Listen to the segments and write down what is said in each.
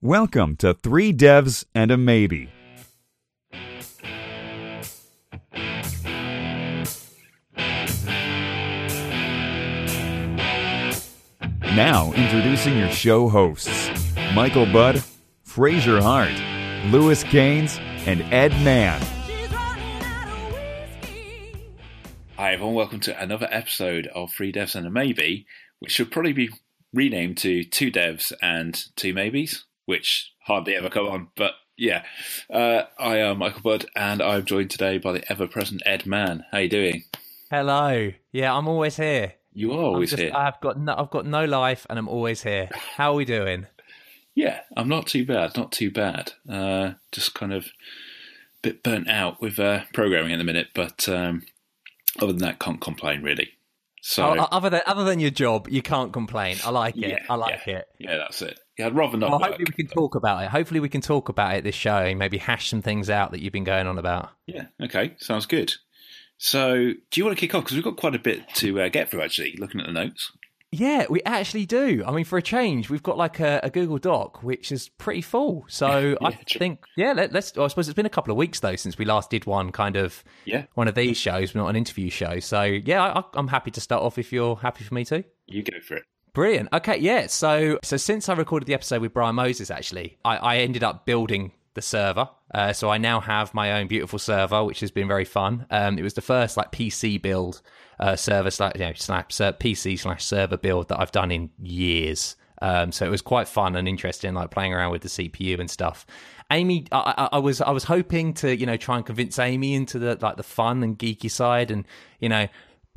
Welcome to Three Devs and a Maybe. Now, introducing your show hosts Michael Budd, Fraser Hart, Lewis Cains, and Edd Mann. Hi, everyone. Welcome to another episode of Three Devs and a Maybe, which should probably be renamed to Two Devs and Two Maybes, which hardly ever come on. But yeah, uh, I am Michael Budd, and I'm joined today by the ever-present Edd Mann. How you doing? Hello. Yeah, I'm always here. You are always just, here. I've got no, I've got no life, and I'm always here. How are we doing? Yeah, I'm not too bad. Not too bad. Uh, just kind of a bit burnt out with uh, programming at the minute, but um, other than that, can't complain really. So Oh, other than other than your job, you can't complain. I like it. Yeah, I like yeah. it. yeah, that's it. Yeah, I'd rather not. Well, hopefully we can talk about it. Hopefully we can talk about it this show and maybe hash some things out that you've been going on about. Yeah. Okay. Sounds good. So, do you want to kick off? Because we've got quite a bit to uh, get through, actually, looking at the notes. Yeah, we actually do. I mean, for a change, we've got like a, a Google Doc which is pretty full. So I true. think, yeah, let, let's. I suppose it's been a couple of weeks though since we last did one kind of Yeah. one of these shows, not an interview show. So yeah, I, I'm happy to start off if you're happy for me to. You go for it. Brilliant. Okay, yeah. So so since I recorded the episode with Brian Moses, actually, I, I ended up building the server. Uh, so I now have my own beautiful server, which has been very fun. Um, it was the first like PC build uh, server slash you know, slash ser- PC slash server build that I've done in years. Um, so it was quite fun and interesting, like playing around with the CPU and stuff. Amy, I, I was I was hoping to you know try and convince Amy into the like the fun and geeky side, and you know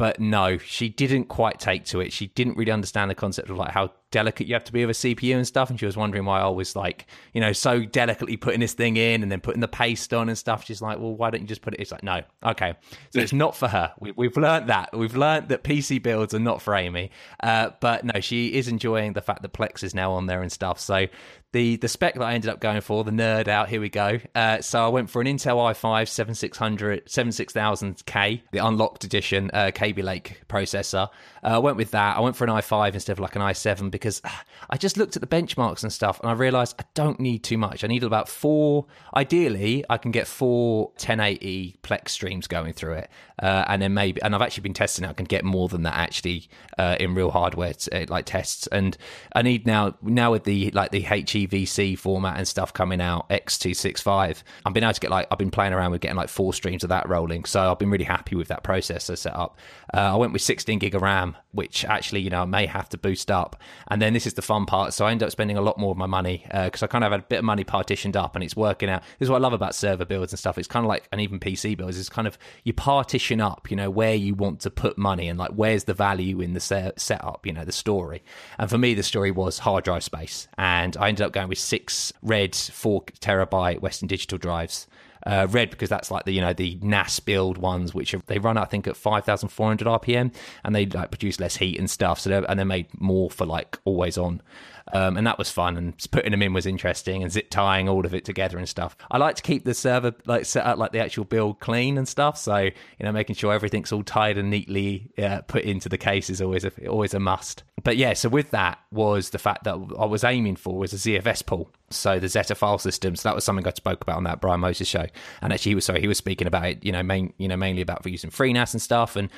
but no, she didn't quite take to it. She didn't really understand the concept of like how delicate you have to be with a CPU and stuff. And she was wondering why I was like, you know, so delicately putting this thing in and then putting the paste on and stuff. She's like, well, why don't you just put it? It's like, no, okay. So it's not for her. We, we've learned that. We've learned that PC builds are not for Amy. Uh, but no, she is enjoying the fact that Plex is now on there and stuff. So the the spec that I ended up going for, the nerd out, here we go. Uh, so I went for an Intel i5 7600 76000K, the unlocked edition uh, Kaby Lake processor. Uh, I went with that. I went for an i5 instead of like an i7 because ah, I just looked at the benchmarks and stuff and I realized I don't need too much. I need about four, ideally, I can get four 1080 Plex streams going through it. Uh, and then maybe, and I've actually been testing I can get more than that actually uh, in real hardware uh, like tests. And I need now, now with the like the HEVC format and stuff coming out, X265, I've been able to get like, I've been playing around with getting like four streams of that rolling. So I've been really happy with that processor setup. Uh, I went with 16 gig of RAM, which actually, you know, I may have to boost up. And then this is the fun part. So I end up spending a lot more of my money uh, because I kind of had a bit of money partitioned up and it's working out. This is what I love about server builds and stuff. It's kind of like, and even PC builds, it's kind of you partition up, you know, where you want to put money and like where's the value in the se- setup, you know, the story. And for me, the story was hard drive space. And I ended up going with six red, four terabyte Western Digital drives. Uh, red because that's like the you know the NAS build ones, which are, they run I think at five thousand four hundred RPM, and they like produce less heat and stuff. So they're, and they're made more for like always on, um, and that was fun. And putting them in was interesting, and zip tying all of it together and stuff. I like to keep the server like set up like the actual build clean and stuff. So you know making sure everything's all tied and neatly uh, put into the case is always a, always a must. But yeah, so with that was the fact that I was aiming for was a ZFS pool. So the Zeta file system. So that was something I spoke about on that Brian Moses show. And actually, he was sorry, he was speaking about it. You know, main, you know, mainly about using FreeNAS and stuff. And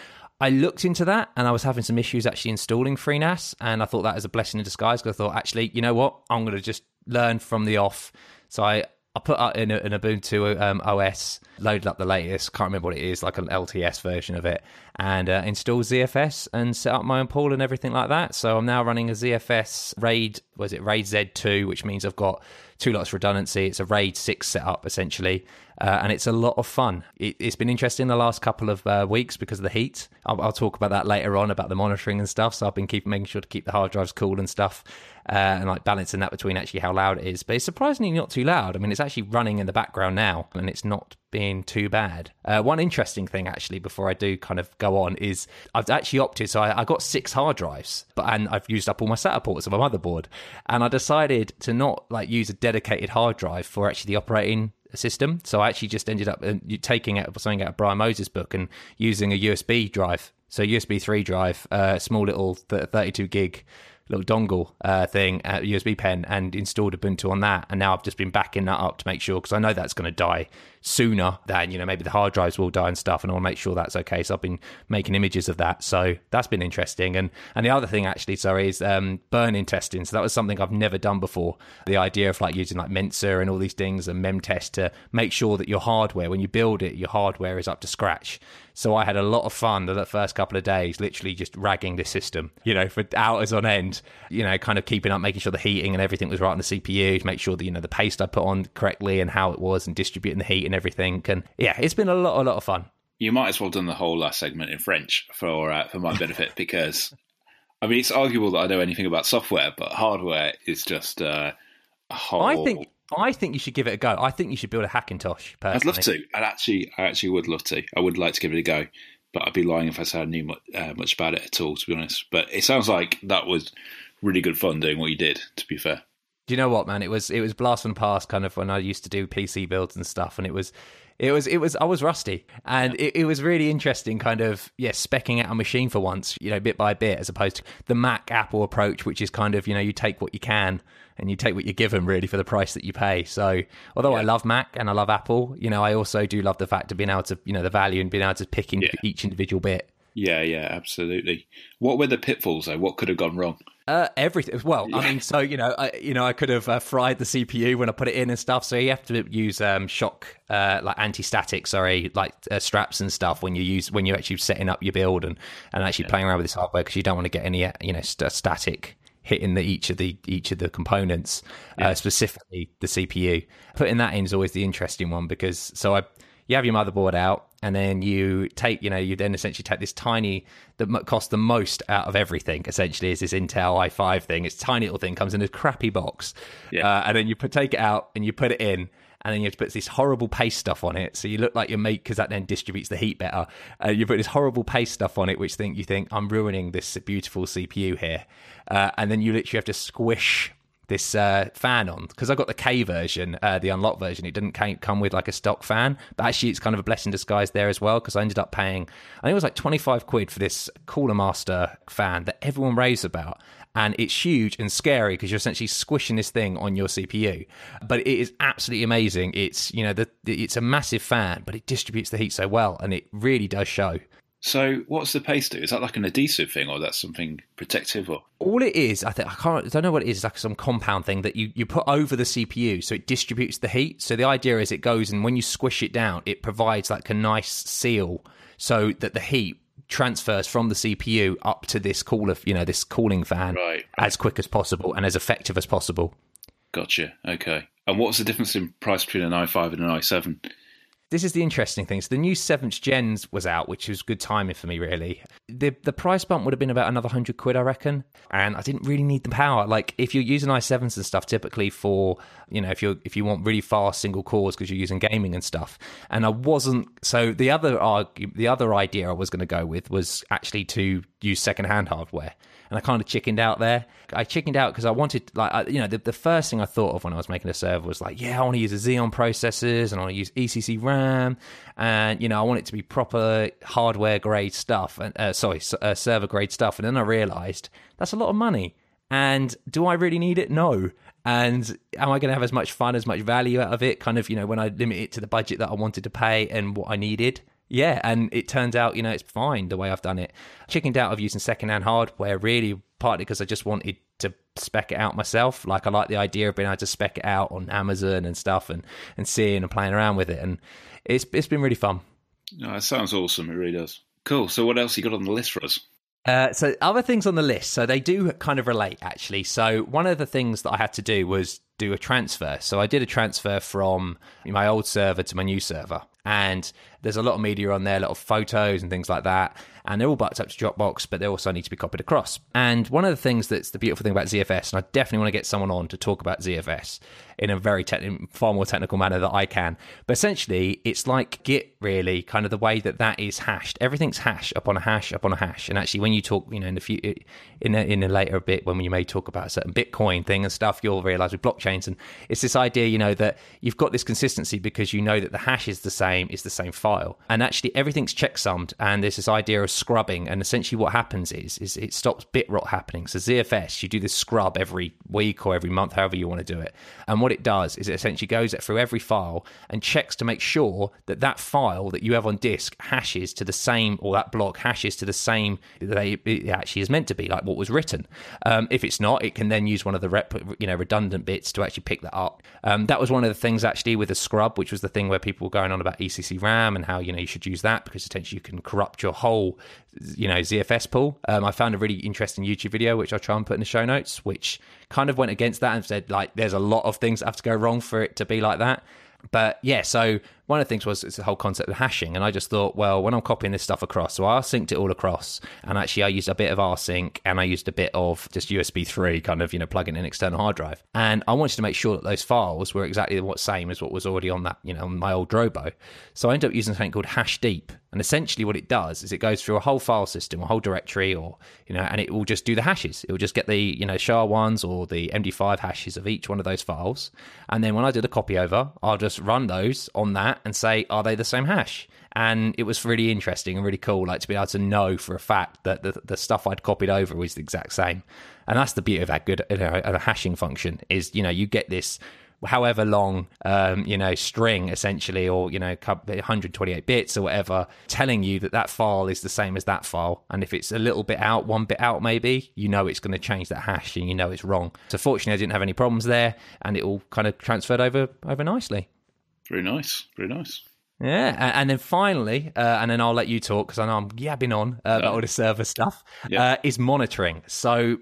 I looked into that, and I was having some issues actually installing FreeNAS. And I thought that was a blessing in disguise because I thought, actually, you know what, I'm going to just learn from the off. So I I put up in an Ubuntu um, OS, loaded up the latest, can't remember what it is, like an LTS version of it, and uh, installed ZFS and set up my own pool and everything like that. So I'm now running a ZFS RAID, was it RAID Z2, which means I've got two lots of redundancy. It's a RAID 6 setup essentially, uh, and it's a lot of fun. It, it's been interesting the last couple of uh, weeks because of the heat. I'll, I'll talk about that later on about the monitoring and stuff. So I've been keeping making sure to keep the hard drives cool and stuff, uh, and like balancing that between actually how loud it is. But it's surprisingly not too loud. I mean, it's actually running in the background now, and it's not being too bad. Uh, one interesting thing, actually, before I do kind of go on, is I've actually opted. So I, I got six hard drives, but and I've used up all my SATA ports of my motherboard, and I decided to not like use a dedicated hard drive for actually the operating system. So I actually just ended up uh, taking out something out of Brian Moses' book and using a USB drive. So USB three drive, uh, small little 32 gig little dongle uh, thing, uh, USB pen, and installed Ubuntu on that. And now I've just been backing that up to make sure because I know that's going to die sooner than you know maybe the hard drives will die and stuff, and I want to make sure that's okay. So I've been making images of that. So that's been interesting. And and the other thing actually, sorry, is um, burn-in testing. So that was something I've never done before. The idea of like using like Mensa and all these things and Memtest to make sure that your hardware, when you build it, your hardware is up to scratch. So I had a lot of fun the first couple of days, literally just ragging the system, you know, for hours on end, you know, kind of keeping up, making sure the heating and everything was right on the CPU to make sure that, you know, the paste I put on correctly and how it was and distributing the heat and everything. And yeah, it's been a lot, a lot of fun. You might as well have done the whole last segment in French for uh, for my benefit because, I mean, it's arguable that I know anything about software, but hardware is just uh, a whole. I think I think you should give it a go. I think you should build a Hackintosh. Personally. I'd love to. I'd actually, I actually would love to. I would like to give it a go, but I'd be lying if I said I knew much, uh, much about it at all, to be honest. But it sounds like that was really good fun doing what you did. To be fair, do you know what, man? It was it was blast from the past, kind of when I used to do PC builds and stuff, and it was. It was it was I was rusty and it, it, was really interesting kind of yeah specking out a machine for once you know bit by bit as opposed to the Mac Apple approach which is kind of you know you take what you can and you take what you're given really for the price that you pay. So although yeah. I love Mac and I love Apple, you know, I also do love the fact of being able to, you know, the value and being able to pick in yeah. each individual bit. Yeah, yeah, absolutely. What were the pitfalls though? What could have gone wrong? Uh, everything. Well, yeah. I mean, so you know, I, you know, I could have uh, fried the CPU when I put it in and stuff. So you have to use um, shock, uh, like anti-static, sorry, like uh, straps and stuff when you use when you're actually setting up your build and and actually yeah. playing around with this hardware because you don't want to get any, you know, st- static hitting the each of the each of the components, uh, yeah. specifically the CPU. Putting that in is always the interesting one because so I you have your motherboard out and then you take you know you then essentially take this tiny that costs the most out of everything essentially is this intel i5 thing it's tiny little thing comes in a crappy box yeah. uh, and then you put, take it out and you put it in and then you have to put this horrible paste stuff on it, so you look like your mate because that then distributes the heat better. Uh, you put this horrible paste stuff on it, which think you think I'm ruining this beautiful CPU here, uh, and then you literally have to squish this uh, fan on because I got the K version, uh, the unlocked version. It didn't come with like a stock fan, but actually it's kind of a blessing disguise there as well because I ended up paying. I think it was like twenty five quid for this Cooler Master fan that everyone raves about, and it's huge and scary because you're essentially squishing this thing on your CPU. But it is absolutely amazing. It's you know the, it's a massive fan, but it distributes the heat so well, and it really does show. So, what's the paste do? Is that like an adhesive thing, or that's something protective? Or all it is, I think I can't, I don't know what it is. It's like some compound thing that you you put over the CPU, so it distributes the heat. So the idea is it goes and when you squish it down, it provides like a nice seal, so that the heat transfers from the CPU up to this cooler, you know, this cooling fan right. as quick as possible and as effective as possible. Gotcha. Okay. And what's the difference in price between an i5 and an i7? This is the interesting thing. So the new seventh gens was out, which was good timing for me, really. The the price bump would have been about another hundred quid, I reckon. And I didn't really need the power. Like if you're using i7s and stuff, typically for you know if you're if you want really fast single cores because you're using gaming and stuff. And I wasn't. So the other argue, the other idea I was going to go with was actually to use second hand hardware and I kind of chickened out there. I chickened out because I wanted, like, I, you know, the, the first thing I thought of when I was making a server was like, yeah, I want to use a Xeon processors and I want to use ECC RAM, and you know, I want it to be proper hardware grade stuff, and uh, sorry, uh, server grade stuff. And then I realised that's a lot of money. And do I really need it? No. And am I going to have as much fun, as much value out of it? Kind of, you know, when I limit it to the budget that I wanted to pay and what I needed. Yeah, and it turns out, you know, it's fine the way I've done it. Chickened out of using secondhand hardware, really, partly because I just wanted to spec it out myself. Like, I like the idea of being able to spec it out on Amazon and stuff and, and seeing and playing around with it. And it's it's been really fun. No, it sounds awesome. It really does. Cool. So, what else you got on the list for us? Uh, so other things on the list, so they do kind of relate actually. So one of the things that I had to do was do a transfer. So I did a transfer from my old server to my new server, and there's a lot of media on there, a lot of photos and things like that. And they're all backed up to Dropbox, but they also need to be copied across. And one of the things that's the beautiful thing about ZFS, and I definitely want to get someone on to talk about ZFS in a very te- far more technical manner that I can. But essentially, it's like Git, really, kind of the way that that is hashed. Everything's hash upon a hash upon a hash. And actually, when you talk, you know, in the few, in a, in a later bit, when you may talk about a certain Bitcoin thing and stuff, you'll realize with blockchains, and it's this idea, you know, that you've got this consistency because you know that the hash is the same same is the same file. And actually, everything's checksummed, and there's this idea of scrubbing. And essentially, what happens is is it stops bit rot happening. So ZFS, you do this scrub every week or every month, however you want to do it. And what it does is it essentially goes through every file and checks to make sure that that file that you have on disk hashes to the same, or that block hashes to the same that it actually is meant to be, like what was written. Um, if it's not, it can then use one of the rep, you know redundant bits to actually pick that up. Um, that was one of the things actually with the scrub, which was the thing where people were going on about ECC RAM and how you know you should use that because potentially you can corrupt your whole you know ZFS pool. Um, I found a really interesting YouTube video which I'll try and put in the show notes, which kind of went against that and said like there's a lot of things that have to go wrong for it to be like that. But yeah, so one of the things was it's the whole concept of hashing, and I just thought, well, when I'm copying this stuff across, so I synced it all across, and actually I used a bit of rsync and I used a bit of just USB three, kind of you know plugging in an external hard drive, and I wanted to make sure that those files were exactly the same as what was already on that you know on my old Drobo. So I ended up using something called Hashdeep, and essentially what it does is it goes through a whole file system, a whole directory, or you know, and it will just do the hashes. It will just get the you know SHA ones or the MD5 hashes of each one of those files, and then when I do the copy over, I'll just run those on that and say, are they the same hash. And it was really interesting and really cool, like to be able to know for a fact that the, the stuff I'd copied over was the exact same. And that's the beauty of that good you know, a hashing function is, you know, you get this however long um, you know string essentially or you know 128 bits or whatever telling you that that file is the same as that file and if it's a little bit out one bit out maybe you know it's going to change that hash and you know it's wrong so fortunately i didn't have any problems there and it all kind of transferred over over nicely very nice very nice yeah, and then finally, uh, and then I'll let you talk because I know I'm yabbing on uh, about all the server stuff. Yeah. Uh, is monitoring. So,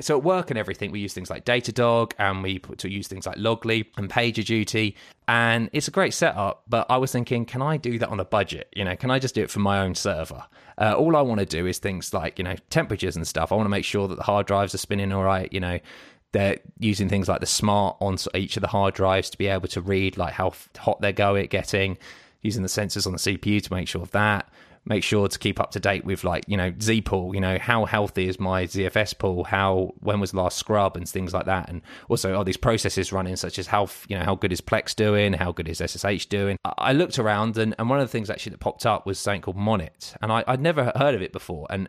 so at work and everything, we use things like Datadog, and we put to use things like Loggly and PagerDuty, and it's a great setup. But I was thinking, can I do that on a budget? You know, can I just do it for my own server? Uh, all I want to do is things like you know temperatures and stuff. I want to make sure that the hard drives are spinning all right. You know, they're using things like the smart on each of the hard drives to be able to read like how hot they're going getting using the sensors on the CPU to make sure of that. Make sure to keep up to date with like you know Z pool. You know how healthy is my ZFS pool? How when was the last scrub and things like that. And also are these processes running, such as how you know how good is Plex doing? How good is SSH doing? I looked around and, and one of the things actually that popped up was something called Monit, and I, would never heard of it before. And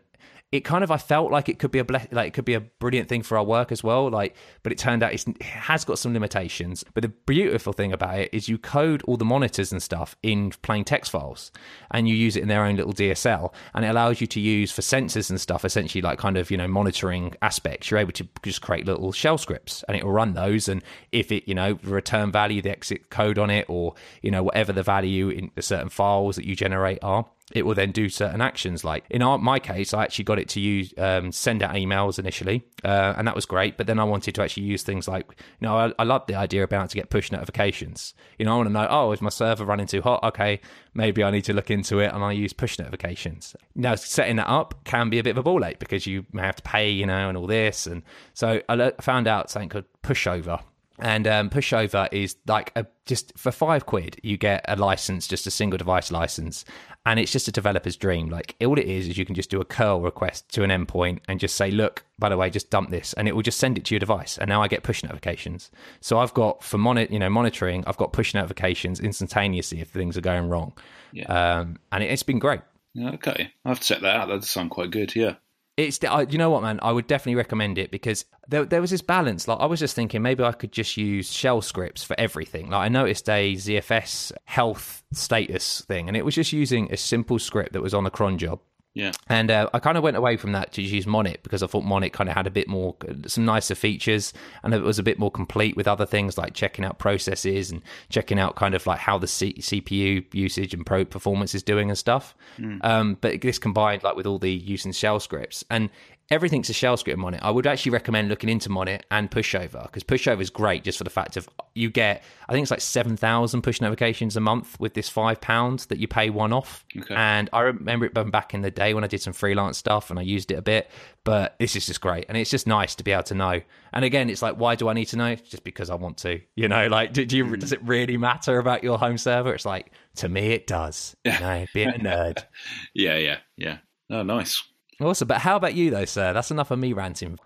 it kind of I felt like it could be a ble- like it could be a brilliant thing for our work as well. Like, but it turned out it has got some limitations. But the beautiful thing about it is you code all the monitors and stuff in plain text files, and you use it in their own little DSL, and it allows you to use for sensors and stuff. Essentially, like kind of you know monitoring aspects. You're able to just create little shell scripts, and it will run those. And if it you know return value, the exit code on it, or you know whatever the value in the certain files that you generate are it will then do certain actions. Like in our, my case, I actually got it to use um, send out emails initially, uh, and that was great. But then I wanted to actually use things like, you know, I, I love the idea about to get push notifications. You know, I want to know, oh, is my server running too hot? Okay, maybe I need to look into it, and I use push notifications. Now, setting that up can be a bit of a ball ache because you may have to pay, you know, and all this. And so I found out something called pushover and um, pushover is like a, just for five quid you get a license just a single device license and it's just a developer's dream. Like all it is is you can just do a curl request to an endpoint and just say look by the way just dump this and it will just send it to your device. And now i get push notifications. So i've got for moni- you know monitoring i've got push notifications instantaneously if things are going wrong. Yeah. um, and it, it's been great. Okay. I have to check that out. That does sound quite good yeah it's you know what man? I would definitely recommend it because there, there was this balance. Like i was just thinking maybe i could just use shell scripts for everything. Like i noticed a zfs health status thing and it was just using a simple script that was on a cron job yeah. And uh, I kind of went away from that to use Monit because I thought Monit kind of had a bit more, some nicer features and it was a bit more complete with other things like checking out processes and checking out kind of like how the C- CPU usage and pro performance is doing and stuff. Mm. Um, but this combined like with all the use using shell scripts and everything's a shell script on it. I would actually recommend looking into Monit and Pushover because Pushover is great just for the fact of you get, I think it's like 7,000 push notifications a month with this five pounds that you pay one off. Okay. And I remember it back in the day when I did some freelance stuff and I used it a bit, but this is just great. And it's just nice to be able to know. And again, it's like, why do I need to know? Just because I want to, you know, like, do you, mm. does it really matter about your home server? It's like, to me, it does. You know, being a nerd. yeah, yeah, yeah. Oh, nice. Awesome. But how about you, though, sir? That's enough of me ranting.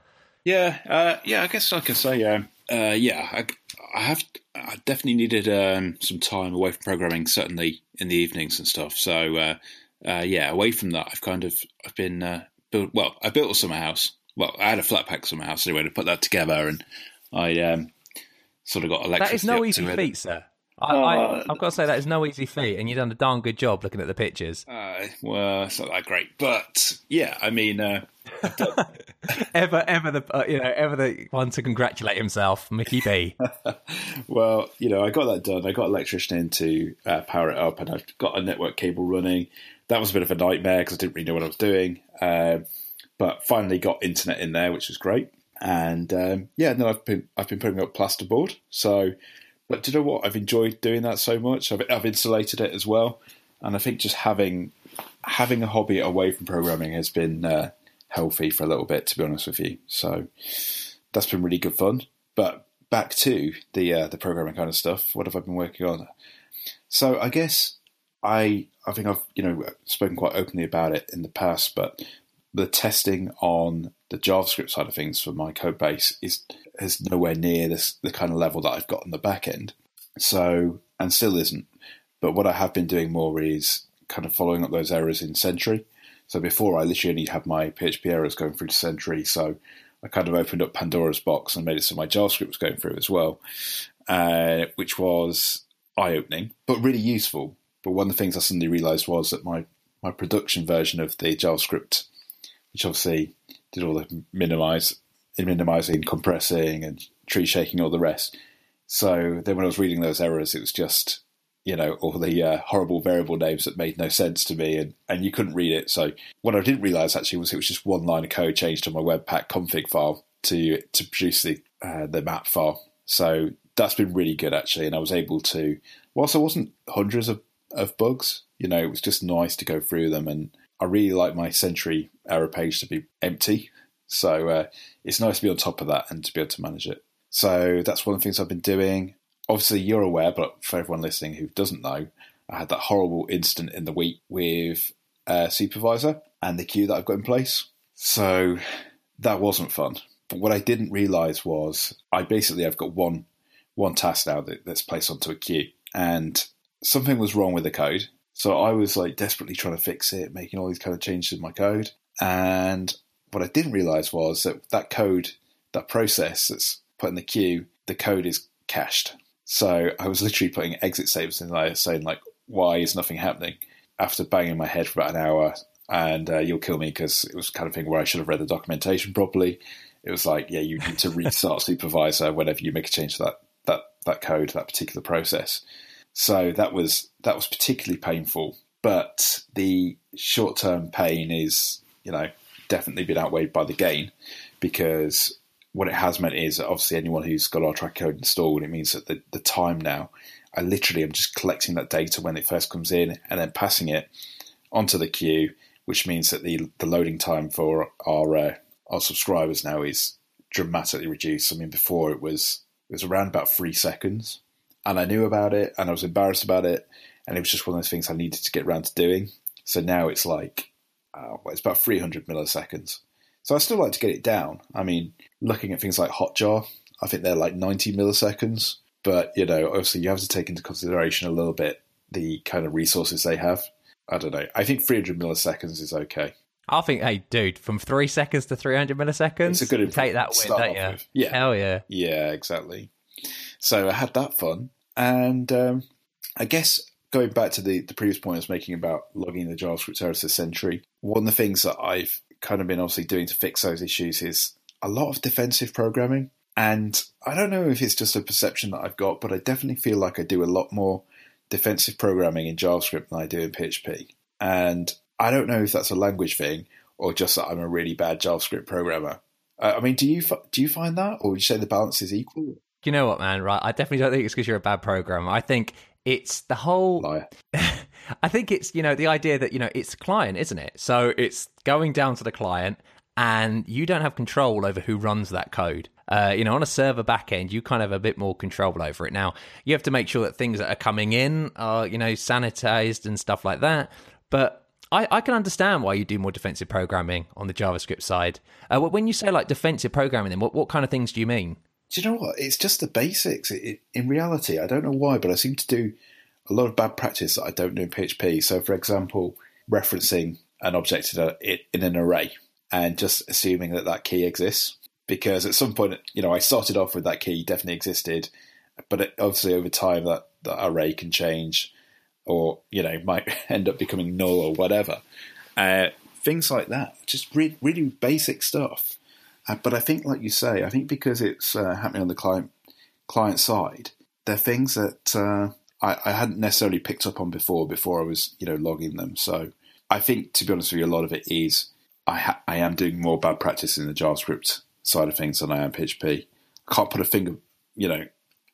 Yeah, uh, yeah. I guess I can say, uh, uh, yeah. I, I have I definitely needed um, some time away from programming, certainly in the evenings and stuff. So uh, uh, yeah, away from that, I've kind of I've been uh, built. Well, I built a summer house. Well, I had a flat pack summer house anyway to put that together, and I um, sort of got electricity. That is no easy feat, sir. I, Uh, I, I've got to say that is no easy feat, and you've done a darn good job looking at the pictures. Uh, well, it's not that great, but yeah, I mean, uh, ever, ever the uh, you know ever the one to congratulate himself, Mickey B. well, you know, I got that done. I got an electrician in to uh, power it up, and I've got a network cable running. That was a bit of a nightmare because I didn't really know what I was doing, um, but finally got internet in there, which was great. And um, yeah, then I've been I've been putting up plasterboard. So, but do you know what? I've enjoyed doing that so much. I've, I've insulated it as well, and I think just having having a hobby away from programming has been uh, healthy for a little bit, to be honest with you. So that's been really good fun. But back to the uh, the programming kind of stuff. What have I been working on? So I guess I I think I've you know spoken quite openly about it in the past, but the testing on the JavaScript side of things for my code base is is nowhere near this the kind of level that I've got on the back end. So and still isn't. But what I have been doing more is kind of following up those errors in Sentry. So before I literally only had my PHP errors going through to Sentry, so I kind of opened up Pandora's box and made it so my JavaScript was going through as well, uh, which was eye opening, but really useful. But one of the things I suddenly realised was that my, my production version of the JavaScript, which obviously did all the minimize, minimizing, compressing, and tree shaking, all the rest. So then when I was reading those errors, it was just you know all the uh, horrible variable names that made no sense to me, and and you couldn't read it. So what I didn't realize actually was it was just one line of code changed on my Webpack config file to to produce the uh, the map file. So that's been really good actually, and I was able to. Whilst there wasn't hundreds of, of bugs, you know, it was just nice to go through them, and I really like my Sentry error page to be empty. So uh, it's nice to be on top of that and to be able to manage it. So that's one of the things I've been doing. Obviously, you're aware, but for everyone listening who doesn't know, I had that horrible incident in the week with a supervisor and the queue that I've got in place. So that wasn't fun. But what I didn't realize was I basically I've got one one task now that, that's placed onto a queue, and something was wrong with the code. So I was like desperately trying to fix it, making all these kind of changes in my code. And what I didn't realize was that that code, that process that's put in the queue, the code is cached. So I was literally putting exit statements in there saying like, why is nothing happening? After banging my head for about an hour, and uh, you'll kill me because it was kind of thing where I should have read the documentation properly. It was like, yeah, you need to restart supervisor whenever you make a change to that that that code, that particular process. So that was that was particularly painful. But the short term pain is, you know, definitely been outweighed by the gain because what it has meant is obviously anyone who's got our track code installed, it means that the, the time now, I literally am just collecting that data when it first comes in and then passing it onto the queue, which means that the the loading time for our uh, our subscribers now is dramatically reduced. I mean, before it was it was around about three seconds, and I knew about it, and I was embarrassed about it, and it was just one of those things I needed to get around to doing. So now it's like uh, well, it's about 300 milliseconds. So I still like to get it down. I mean, looking at things like Hotjar, I think they're like 90 milliseconds. But, you know, obviously you have to take into consideration a little bit the kind of resources they have. I don't know. I think 300 milliseconds is okay. I think, hey, dude, from three seconds to 300 milliseconds, It's a good you take that win, don't you? with. Yeah. Hell yeah. Yeah, exactly. So I had that fun. And um, I guess going back to the, the previous point I was making about logging the JavaScript errors to Sentry, one of the things that I've kind of been obviously doing to fix those issues is a lot of defensive programming. And I don't know if it's just a perception that I've got, but I definitely feel like I do a lot more defensive programming in JavaScript than I do in PHP. And I don't know if that's a language thing or just that I'm a really bad JavaScript programmer. Uh, I mean, do you do you find that, or would you say the balance is equal? You know what, man? Right? I definitely don't think it's because you're a bad programmer. I think it's the whole. I think it's you know the idea that you know it's client, isn't it? So it's going down to the client, and you don't have control over who runs that code. Uh, you know, on a server backend, you kind of have a bit more control over it. Now, you have to make sure that things that are coming in are you know sanitized and stuff like that. But I, I can understand why you do more defensive programming on the JavaScript side. Uh, when you say like defensive programming, then what, what kind of things do you mean? Do you know what? It's just the basics. It, it, in reality, I don't know why, but I seem to do a lot of bad practice that I don't do in PHP. So, for example, referencing an object in, a, in an array and just assuming that that key exists. Because at some point, you know, I started off with that key definitely existed, but it, obviously over time that, that array can change or, you know, might end up becoming null or whatever. Uh, things like that, just re- really basic stuff. Uh, but I think, like you say, I think because it's uh, happening on the client client side, they're things that uh, I, I, hadn't necessarily picked up on before. Before I was, you know, logging them. So I think, to be honest with you, a lot of it is I, ha- I am doing more bad practice in the JavaScript side of things than I am PHP. I can't put a finger, you know,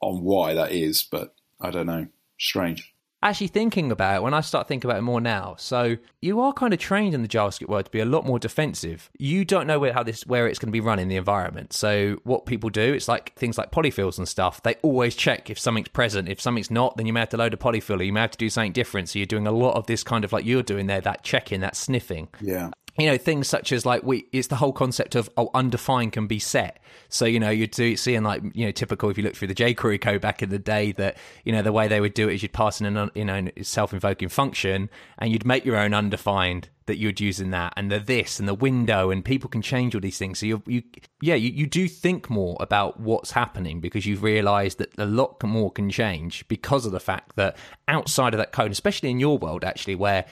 on why that is, but I don't know. Strange actually thinking about it, when I start thinking about it more now, so you are kind of trained in the JavaScript world to be a lot more defensive. You don't know where how this where it's going to be run in the environment. So what people do, it's like things like polyfills and stuff. They always check if something's present. If something's not, then you may have to load a polyfill. Or you may have to do something different. So you're doing a lot of this kind of like you're doing there, that checking, that sniffing. Yeah you know things such as like we it's the whole concept of oh undefined can be set so you know you'd do seeing like you know typical if you look through the jquery code back in the day that you know the way they would do it is you'd pass in an you know self-invoking function and you'd make your own undefined that you'd use in that and the this and the window and people can change all these things. So you you yeah you, you do think more about what's happening because you've realized that a lot more can change because of the fact that outside of that code especially in your world actually where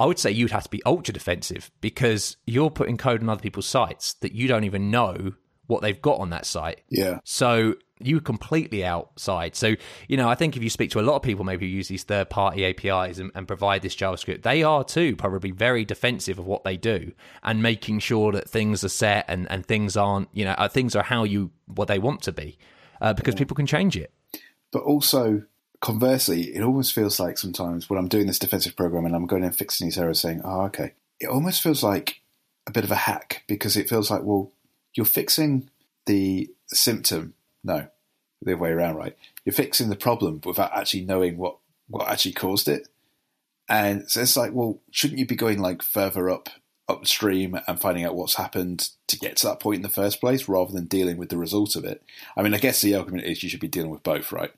I would say you'd have to be ultra defensive because you're putting code on other people's sites that you don't even know what they've got on that site. Yeah. So you're completely outside. So, you know, I think if you speak to a lot of people, maybe who use these third party APIs and, and, provide this JavaScript, they are too probably very defensive of what they do and making sure that things are set and, and things aren't, you know, uh, things are how you, what they want to be uh, because yeah. people can change it. But also, conversely, it almost feels like sometimes when I'm doing this defensive program and I'm going and fixing these errors, saying, "Oh, okay," it almost feels like a bit of a hack because it feels like, well, you're fixing the symptom. No, the other way around, right? You're fixing the problem without actually knowing what what actually caused it. And so it's like, well, shouldn't you be going like further up upstream and finding out what's happened to get to that point in the first place rather than dealing with the result of it? I mean, I guess the argument is you should be dealing with both, right?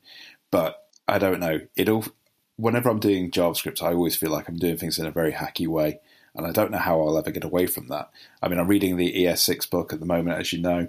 But I don't know. It all. Whenever I'm doing JavaScript, I always feel like I'm doing things in a very hacky way, and I don't know how I'll ever get away from that. I mean, I'm reading the ES6 book at the moment, as you know,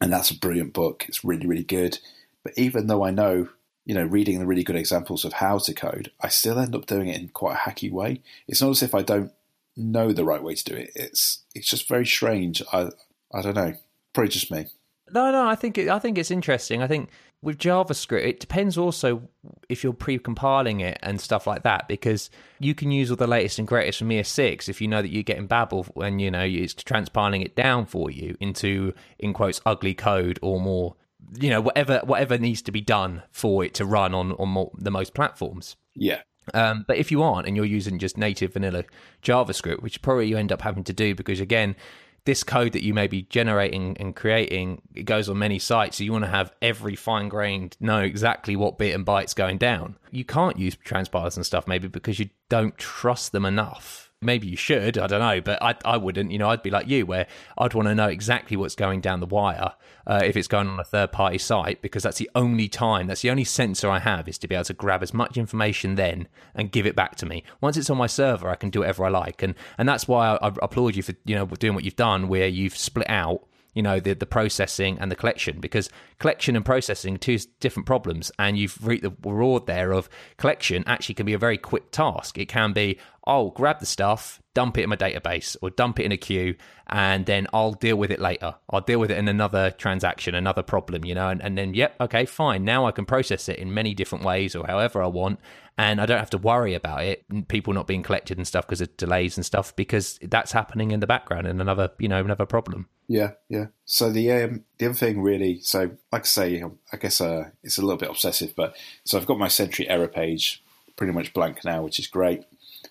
and that's a brilliant book. It's really, really good. But even though I know, you know, reading the really good examples of how to code, I still end up doing it in quite a hacky way. It's not as if I don't know the right way to do it. It's it's just very strange. I I don't know. Probably just me. No, no, I think it, I think it's interesting. I think with JavaScript, it depends also if you're pre-compiling it and stuff like that, because you can use all the latest and greatest from ES6 if you know that you're getting Babel and you know it's transpiling it down for you into in quotes ugly code or more, you know, whatever whatever needs to be done for it to run on on more, the most platforms. Yeah. Um, but if you aren't and you're using just native vanilla JavaScript, which probably you end up having to do because again, this code that you may be generating and creating it goes on many sites so you want to have every fine grained know exactly what bit and byte's going down. You can't use transpilers and stuff maybe because you don't trust them enough maybe you should i don't know but i, I wouldn't you know i'd be like you where i'd want to know exactly what's going down the wire uh, if it's going on a third party site because that's the only time that's the only sensor i have is to be able to grab as much information then and give it back to me. Once it's on my server i can do whatever i like and and that's why I, I applaud you for you know doing what you've done where you've split out you know the the processing and the collection because collection and processing two different problems and you've reaped the reward there of collection actually can be a very quick task it can be I'll grab the stuff, dump it in my database or dump it in a queue, and then I'll deal with it later. I'll deal with it in another transaction, another problem, you know, and, and then, yep, okay, fine. Now I can process it in many different ways or however I want, and I don't have to worry about it, people not being collected and stuff because of delays and stuff, because that's happening in the background and another, you know, another problem. Yeah, yeah. So the um, the other thing really, so like I say, I guess uh, it's a little bit obsessive, but so I've got my Sentry error page pretty much blank now, which is great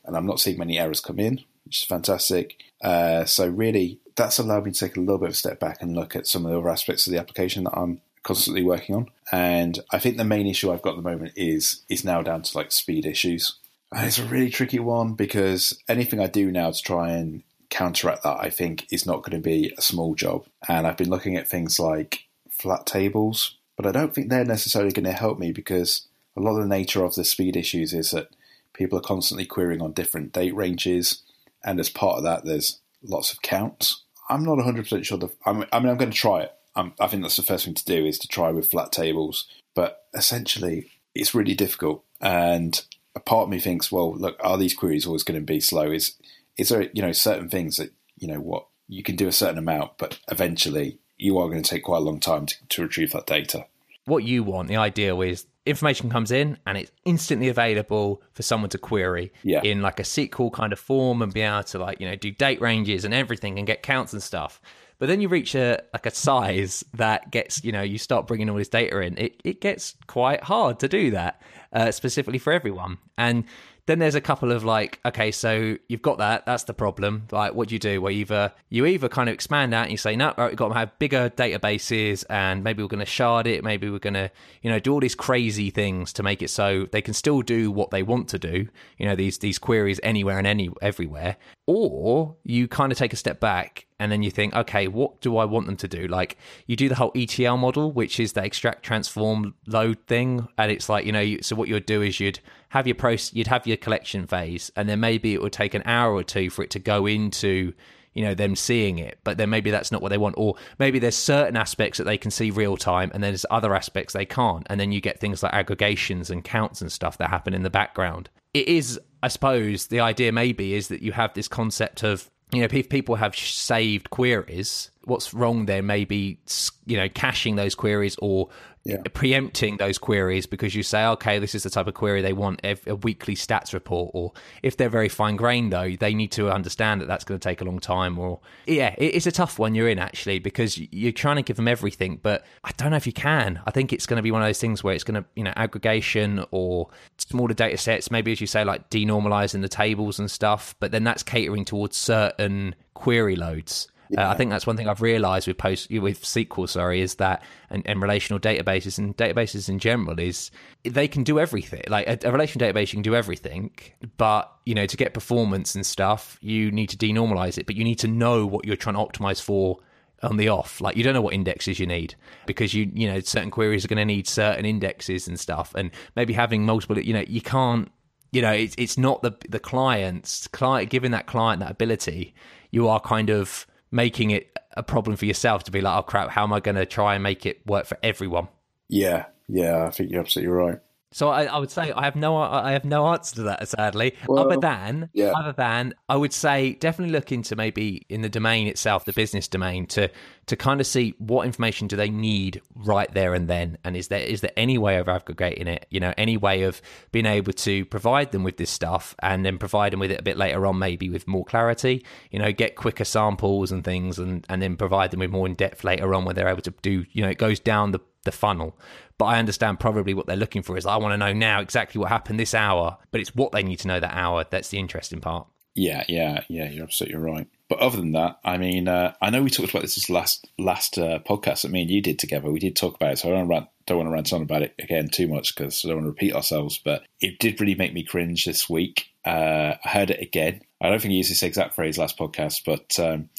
and I'm not seeing many errors come in, which is fantastic. Uh, so really, that's allowed me to take a little bit of a step back and look at some of the other aspects of the application that I'm constantly working on. And I think the main issue I've got at the moment is is now down to like speed issues. And it's a really tricky one because anything I do now to try and counteract that, I think, is not going to be a small job. And I've been looking at things like flat tables, but I don't think they're necessarily going to help me because a lot of the nature of the speed issues is that people are constantly querying on different date ranges, and as part of that, there's lots of counts. I'm not 100% sure. The, I mean, I'm going to try it. I'm, I think that's the first thing to do is to try with flat tables, but essentially, it's really difficult. And a part of me thinks, well, look, are these queries always going to be slow? Is is there you know certain things that you know what you can do a certain amount, but eventually you are going to take quite a long time to, to retrieve that data. What you want, the ideal is information comes in and it's instantly available for someone to query Yeah. in like a SQL kind of form and be able to like, you know, do date ranges and everything and get counts and stuff. But then you reach a like a size that gets, you know, you start bringing all this data in. It it gets quite hard to do that, uh, specifically for everyone. And then there's a couple of like, okay, so you've got that. That's the problem. Like, what do you do? Well, either you either kind of expand out and you say, no, right, we've got to have bigger databases, and maybe we're going to shard it. Maybe we're going to, you know, do all these crazy things to make it so they can still do what they want to do. You know, these these queries anywhere and any everywhere. Or you kind of take a step back and then you think, okay, what do I want them to do? Like you do the whole ETL model, which is the extract, transform, load thing, and it's like you know, you, so what you'd do is you'd have your process, you'd have your collection phase, and then maybe it would take an hour or two for it to go into you know them seeing it. But then maybe that's not what they want or maybe there's certain aspects that they can see real time and then there's other aspects they can't. And then you get things like aggregations and counts and stuff that happen in the background. It is i suppose the idea maybe is that you have this concept of you know if people have saved queries what's wrong there maybe you know caching those queries or Yeah. preempting those queries because you say okay this is the type of query they want a, weekly stats report or if they're very fine grained though they need to understand that that's going to take a long time or yeah it's a tough one you're in actually because you're trying to give them everything but i don't know if you can i think it's going to be one of those things where it's going to you know aggregation or smaller data sets maybe as you say like denormalizing the tables and stuff but then that's catering towards certain query loads uh, I think that's one thing I've realised with post with SQL, sorry, is that and, and relational databases and databases in general is they can do everything. Like a, a relational database, you can do everything, but you know to get performance and stuff, you need to denormalize it. But you need to know what you're trying to optimize for on the off. Like you don't know what indexes you need because you you know certain queries are going to need certain indexes and stuff, and maybe having multiple. You know you can't. You know it's it's not the the client's client giving that client that ability. You are kind of making it a problem for yourself to be like, oh crap, how am I going to try and make it work for everyone? Yeah, yeah, I think you're absolutely right. So I, I would say I have no I have no answer to that sadly. Well, other than yeah. other than I would say definitely look into maybe in the domain itself, the business domain, to to kind of see what information do they need right there and then, and is there is there any way of aggregating it? You know, any way of being able to provide them with this stuff and then provide them with it a bit later on, maybe with more clarity. You know, get quicker samples and things, and and then provide them with more in depth later on, where they're able to do. You know, it goes down the the funnel. But I understand probably what they're looking for is I want to know now exactly what happened this hour, but it's what they need to know that hour. That's the interesting part. Yeah, yeah, yeah. You're absolutely right. But other than that, I mean, uh, I know we talked about this last last uh, podcast that me and you did together. We did talk about it, so I don't rant, don't want to rant on about it again too much because I don't want to repeat ourselves. But it did really make me cringe this week. Uh, I heard it again. I don't think I used this exact phrase last podcast, but um,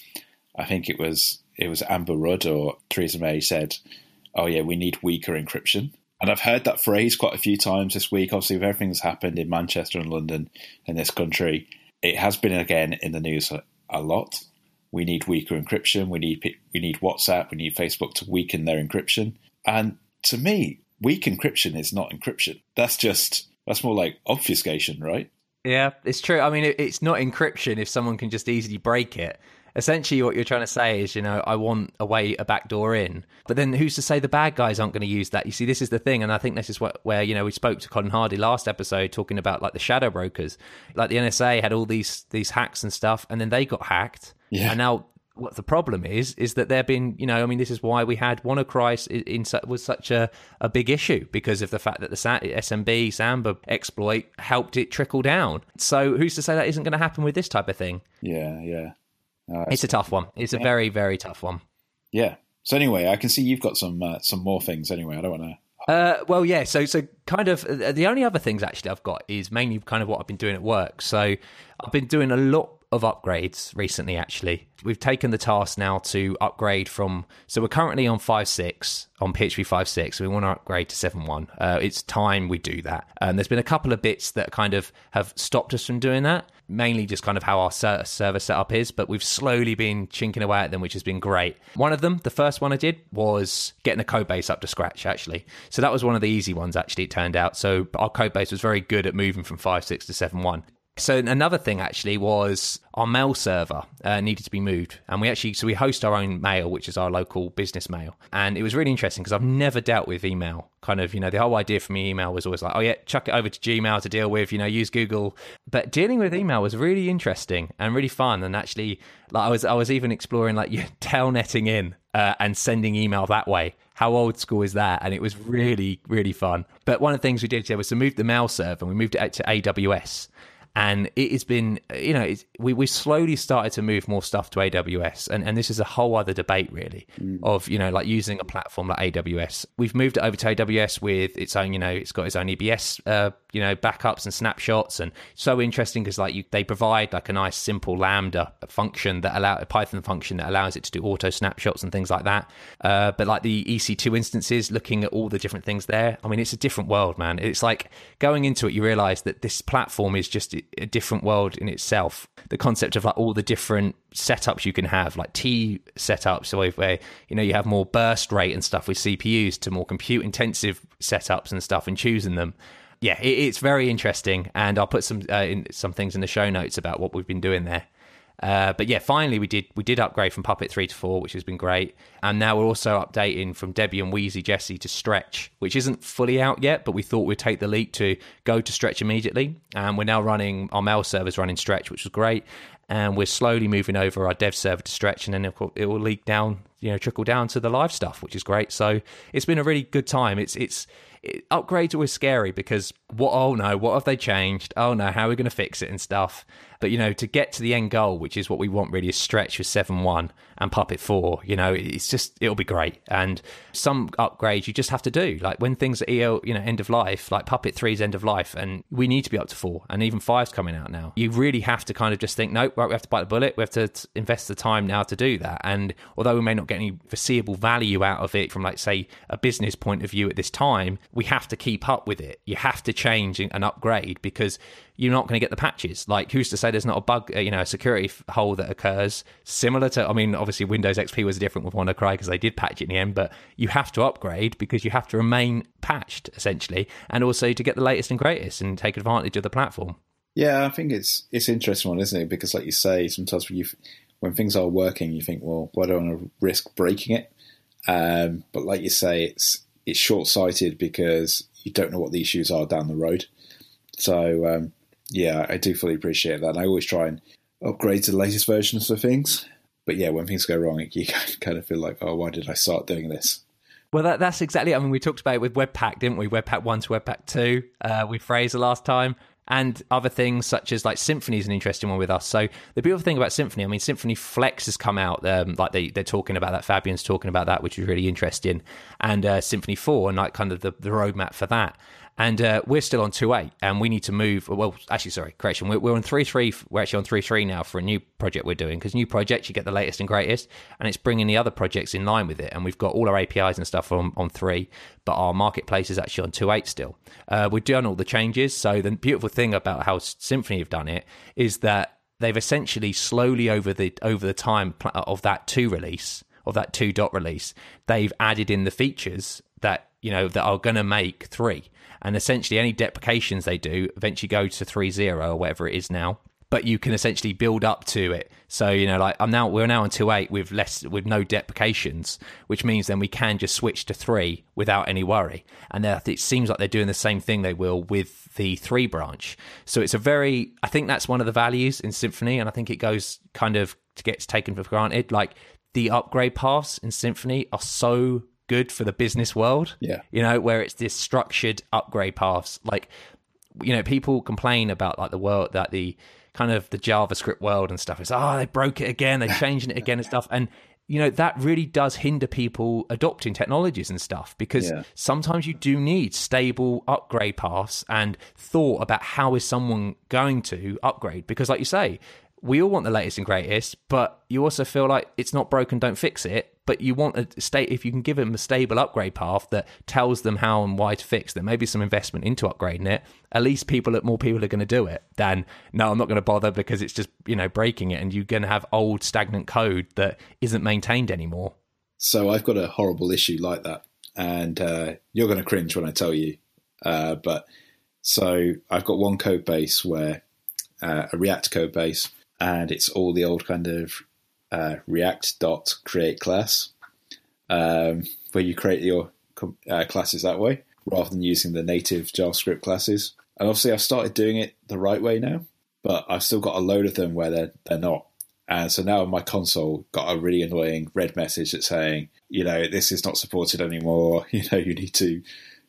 I think it was it was Amber Rudd or Theresa May said, "Oh yeah, we need weaker encryption." And I've heard that phrase quite a few times this week. Obviously, with everything that's happened in Manchester and London in this country, it has been again in the news a, a lot. We need weaker encryption. We need we need WhatsApp. We need Facebook to weaken their encryption. And to me, weak encryption is not encryption. That's just that's more like obfuscation, right? Yeah, it's true. I mean, it, it's not encryption if someone can just easily break it. Essentially, what you're trying to say is, you know, I want a way, a back door in. But then who's to say the bad guys aren't going to use that? You see, this is the thing. And I think this is what, where, you know, we spoke to Colin Hardy last episode talking about like the shadow brokers. Like the NSA had all these, these hacks and stuff, and then they got hacked. Yeah. And now what the problem is is that there have been you know i mean this is why we had WannaCry in, in was such a, a big issue because of the fact that the smb samba exploit helped it trickle down so who's to say that isn't going to happen with this type of thing Yeah, yeah, uh, it's a tough one it's a very very tough one yeah. So anyway, I can see you've got some uh, some more things. Anyway, I don't want to. Uh, well, yeah. So, so kind of uh, the only other things actually I've got is mainly kind of what I've been doing at work. So, I've been doing a lot of upgrades recently, actually. We've taken the task now to upgrade from, so we're currently on 5.6, on PHP 5.6. We want to upgrade to 7.1. Uh, it's time we do that. And there's been a couple of bits that kind of have stopped us from doing that, mainly just kind of how our ser- server setup is, but we've slowly been chinking away at them, which has been great. One of them, the first one I did, was getting the code base up to scratch, actually. So that was one of the easy ones, actually, it turned out. So our code base was very good at moving from 5.6 to 7.1. So another thing actually was our mail server uh, needed to be moved, and we actually so we host our own mail, which is our local business mail, and it was really interesting because I've never dealt with email. Kind of, you know, the whole idea for me email was always like, oh yeah, chuck it over to Gmail to deal with, you know, use Google. But dealing with email was really interesting and really fun, and actually, like I was I was even exploring like you telnetting in uh, and sending email that way. How old school is that? And it was really, really fun. But one of the things we did yeah, was to move the mail server and we moved it to AWS and it has been you know we we slowly started to move more stuff to AWS and and this is a whole other debate really mm. of you know like using a platform like AWS we've moved it over to AWS with its own you know it's got its own EBS uh, you know backups and snapshots. And so interesting because like you, they provide like a nice simple lambda function that allow a python function that allows it to do auto snapshots and things like that. Uh, but like the ec2 instances looking at all the different things there i mean it's a different world man. It's like going into it you realize that this platform is just a different world in itself the concept of like all the different setups you can have like t setups where you know you have more burst rate and stuff with cpus to more compute intensive setups and stuff and choosing them yeah, it, it's very interesting, and I'll put some uh, in, some things in the show notes about what we've been doing there. Uh, but yeah, finally we did we did upgrade from Puppet three to four, which has been great, and now we're also updating from Debian and Wheezy Jessie to Stretch, which isn't fully out yet, but we thought we'd take the leap to go to Stretch immediately, and we're now running our mail servers running Stretch, which was great, and we're slowly moving over our dev server to Stretch, and then of course it will leak down, you know, trickle down to the live stuff, which is great. So it's been a really good time. It's it's it, upgrades always scary because what? Oh no, what have they changed? Oh no, how are we going to fix it and stuff? But you know, to get to the end goal, which is what we want really, is stretch with seven one and Puppet four. You know, it's just it'll be great. And some upgrades you just have to do, like when things are EL, you know, end of life, like Puppet three's end of life, and we need to be up to four, and even five's coming out now. You really have to kind of just think, nope, right, we have to bite the bullet. We have to invest the time now to do that. And although we may not get any foreseeable value out of it from, like, say, a business point of view at this time, we have to keep up with it. You have to change and upgrade because you're not going to get the patches. Like, who's to say there's not a bug, you know, a security hole that occurs similar to, I mean, obviously Windows XP was different with WannaCry because they did patch it in the end, but you have to upgrade because you have to remain patched essentially, and also to get the latest and greatest and take advantage of the platform. Yeah, I think it's it's interesting one, isn't it? Because like you say, sometimes when you when things are working, you think, well, why do I want to risk breaking it? Um, but like you say, it's it's short sighted because you don't know what the issues are down the road. So um, yeah, I do fully appreciate that. I always try and upgrade to the latest versions of things. But yeah, when things go wrong, you kind of feel like, oh, why did I start doing this? Well, that, that's exactly. I mean, we talked about it with Webpack, didn't we? Webpack one to Webpack two uh, with Fraser last time, and other things such as like symphony is an interesting one with us. So the beautiful thing about symphony, I mean, symphony Flex has come out. Um, like they they're talking about that. Fabian's talking about that, which is really interesting, and uh, Symfony four and like kind of the, the roadmap for that and uh, we're still on 2.8 and we need to move well actually sorry correction we're, we're on 3.3 we're actually on 3.3 now for a new project we're doing because new projects you get the latest and greatest and it's bringing the other projects in line with it and we've got all our apis and stuff on, on 3 but our marketplace is actually on 2.8 still. Uh, we've done all the changes so the beautiful thing about how Symphony have done it is that they've essentially slowly over the over the time of that 2 release of that 2 dot release they've added in the features that you know that are going to make 3 and essentially any deprecations they do eventually go to 3.0 or whatever it is now. But you can essentially build up to it. So you know like i'm now we're now on 2.8 with less with no deprecations which means then we can just switch to 3 without any worry. And it seems like they're doing the same thing they will with the 3 branch. So it's a very i think that's one of the values in Symphony. and i think it goes kind of gets taken for granted. Like the upgrade paths in Symphony are so good for the business world. Yeah. You know, where it's this structured upgrade paths. Like, you know, people complain about like the world that the kind of the JavaScript world and stuff. is, oh, ah, they broke it again, they're changing it again and stuff. And you know that really does hinder people adopting technologies and stuff because yeah. sometimes you do need stable upgrade paths and thought about how is someone going to upgrade because like you say we all want the latest and greatest, but you also feel like it's not broken, don't fix it. But you want a state if you can give them a stable upgrade path that tells them how and why to fix. There may be some investment into upgrading it. At least people, more people are going to do it. Than no, I'm not going to bother because it's just you know breaking it, and you're going to have old stagnant code that isn't maintained anymore. So I've got a horrible issue like that, and uh, you're going to cringe when I tell you. Uh, but so I've got one code base where uh, a React code base, and it's all the old kind of uh, React dot create class, um, where you create your uh, classes that way rather than using the native JavaScript classes. And obviously, I've started doing it the right way now, but I've still got a load of them where they're they're not. And so now my console got a really annoying red message that's saying, you know, this is not supported anymore. You know, you need to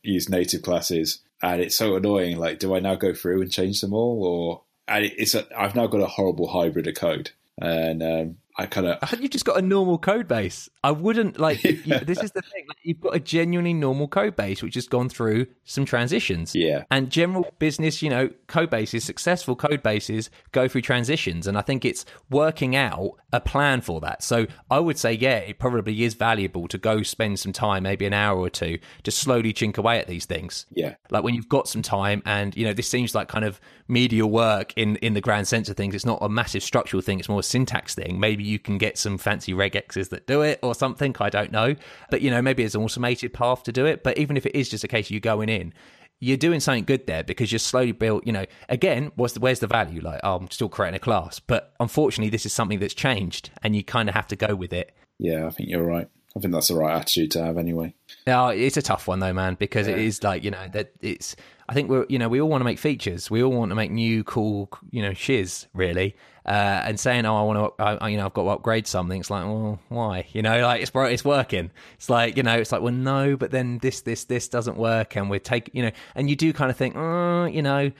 use native classes. And it's so annoying. Like, do I now go through and change them all, or and it's a, I've now got a horrible hybrid of code, and um, I kind of. You've just got a normal code base. I wouldn't like. you, this is the thing. Like, you've got a genuinely normal code base which has gone through some transitions. Yeah. And general business, you know, code bases, successful code bases go through transitions, and I think it's working out a plan for that. So I would say, yeah, it probably is valuable to go spend some time, maybe an hour or two, to slowly chink away at these things. Yeah. Like when you've got some time, and you know, this seems like kind of media work in in the grand sense of things. It's not a massive structural thing. It's more a syntax thing. Maybe you can get some fancy regexes that do it or something. I don't know. But, you know, maybe it's an automated path to do it. But even if it is just a case of you going in, you're doing something good there because you're slowly built, you know, again, what's the, where's the value? Like, oh, I'm still creating a class. But unfortunately, this is something that's changed and you kind of have to go with it. Yeah, I think you're right. I think that's the right attitude to have anyway. Yeah, it's a tough one though, man, because yeah. it is like you know that it's. I think we're you know we all want to make features, we all want to make new cool you know shiz really, uh, and saying oh I want to I, you know I've got to upgrade something. It's like well why you know like it's it's working. It's like you know it's like well no, but then this this this doesn't work, and we're taking you know, and you do kind of think oh you know.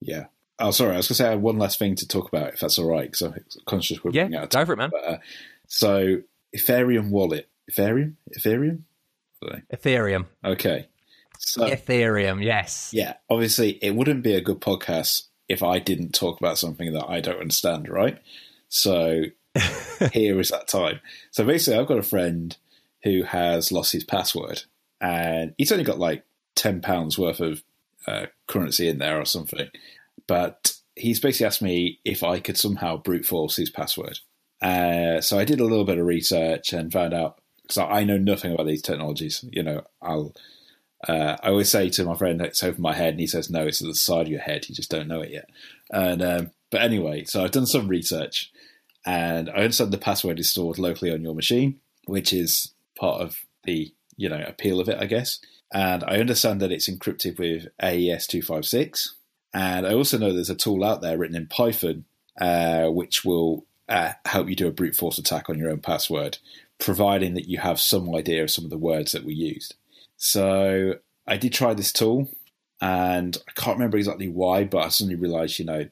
Yeah. Oh, sorry. I was going to say I have one last thing to talk about, if that's all right, because I'm conscious we're yeah, out go for it, man. But, uh, so, Ethereum wallet Ethereum? Ethereum? Ethereum. Okay. So, Ethereum, yes. Yeah, obviously, it wouldn't be a good podcast if I didn't talk about something that I don't understand, right? So here is that time. So basically, I've got a friend who has lost his password, and he's only got like ten pounds worth of uh, currency in there or something. But he's basically asked me if I could somehow brute force his password. Uh, so I did a little bit of research and found out because I know nothing about these technologies. You know, I'll uh, I always say to my friend, "It's over my head," and he says, "No, it's at the side of your head. You just don't know it yet." And um, but anyway, so I've done some research, and I understand the password is stored locally on your machine, which is part of the you know appeal of it, I guess. And I understand that it's encrypted with AES two five six, and I also know there's a tool out there written in Python uh, which will uh, help you do a brute force attack on your own password, providing that you have some idea of some of the words that were used. So I did try this tool, and I can't remember exactly why, but I suddenly realised, you know,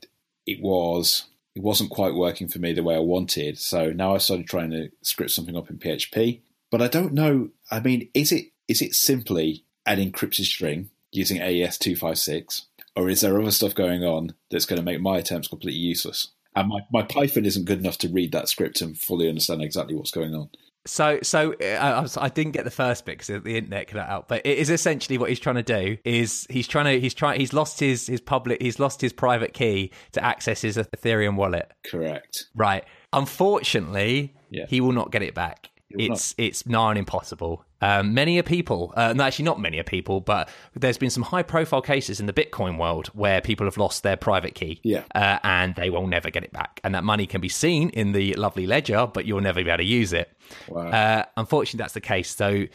it was it wasn't quite working for me the way I wanted. So now I started trying to script something up in PHP, but I don't know. I mean, is it is it simply an encrypted string using AES two five six, or is there other stuff going on that's going to make my attempts completely useless? And my, my Python isn't good enough to read that script and fully understand exactly what's going on. So, so uh, I, I, didn't get the first bit because the internet cut out. But it is essentially what he's trying to do is he's trying to he's trying he's lost his his public he's lost his private key to access his Ethereum wallet. Correct. Right. Unfortunately, yeah. he will not get it back. It's not. it's nigh on impossible. Um, many a people, uh, no, actually not many a people, but there's been some high profile cases in the Bitcoin world where people have lost their private key, yeah, uh, and they will never get it back. And that money can be seen in the lovely ledger, but you'll never be able to use it. Wow. Uh, unfortunately, that's the case. So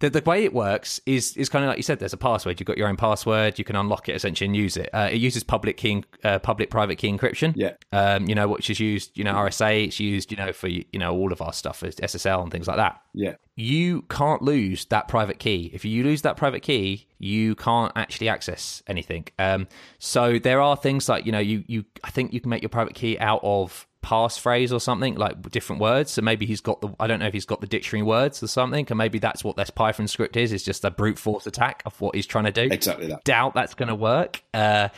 the, the way it works is is kind of like you said. There's a password. You've got your own password. You can unlock it essentially and use it. Uh, it uses public key, uh, public private key encryption. Yeah. Um, you know, which is used. You know, RSA. It's used. You know, for you know all of our stuff, SSL and things like that. Yeah. You can't lose that private key. If you lose that private key, you can't actually access anything. Um, so there are things like you know, you you I think you can make your private key out of passphrase or something like different words so maybe he's got the i don't know if he's got the dictionary words or something and maybe that's what this python script is is just a brute force attack of what he's trying to do exactly that doubt that's going to work uh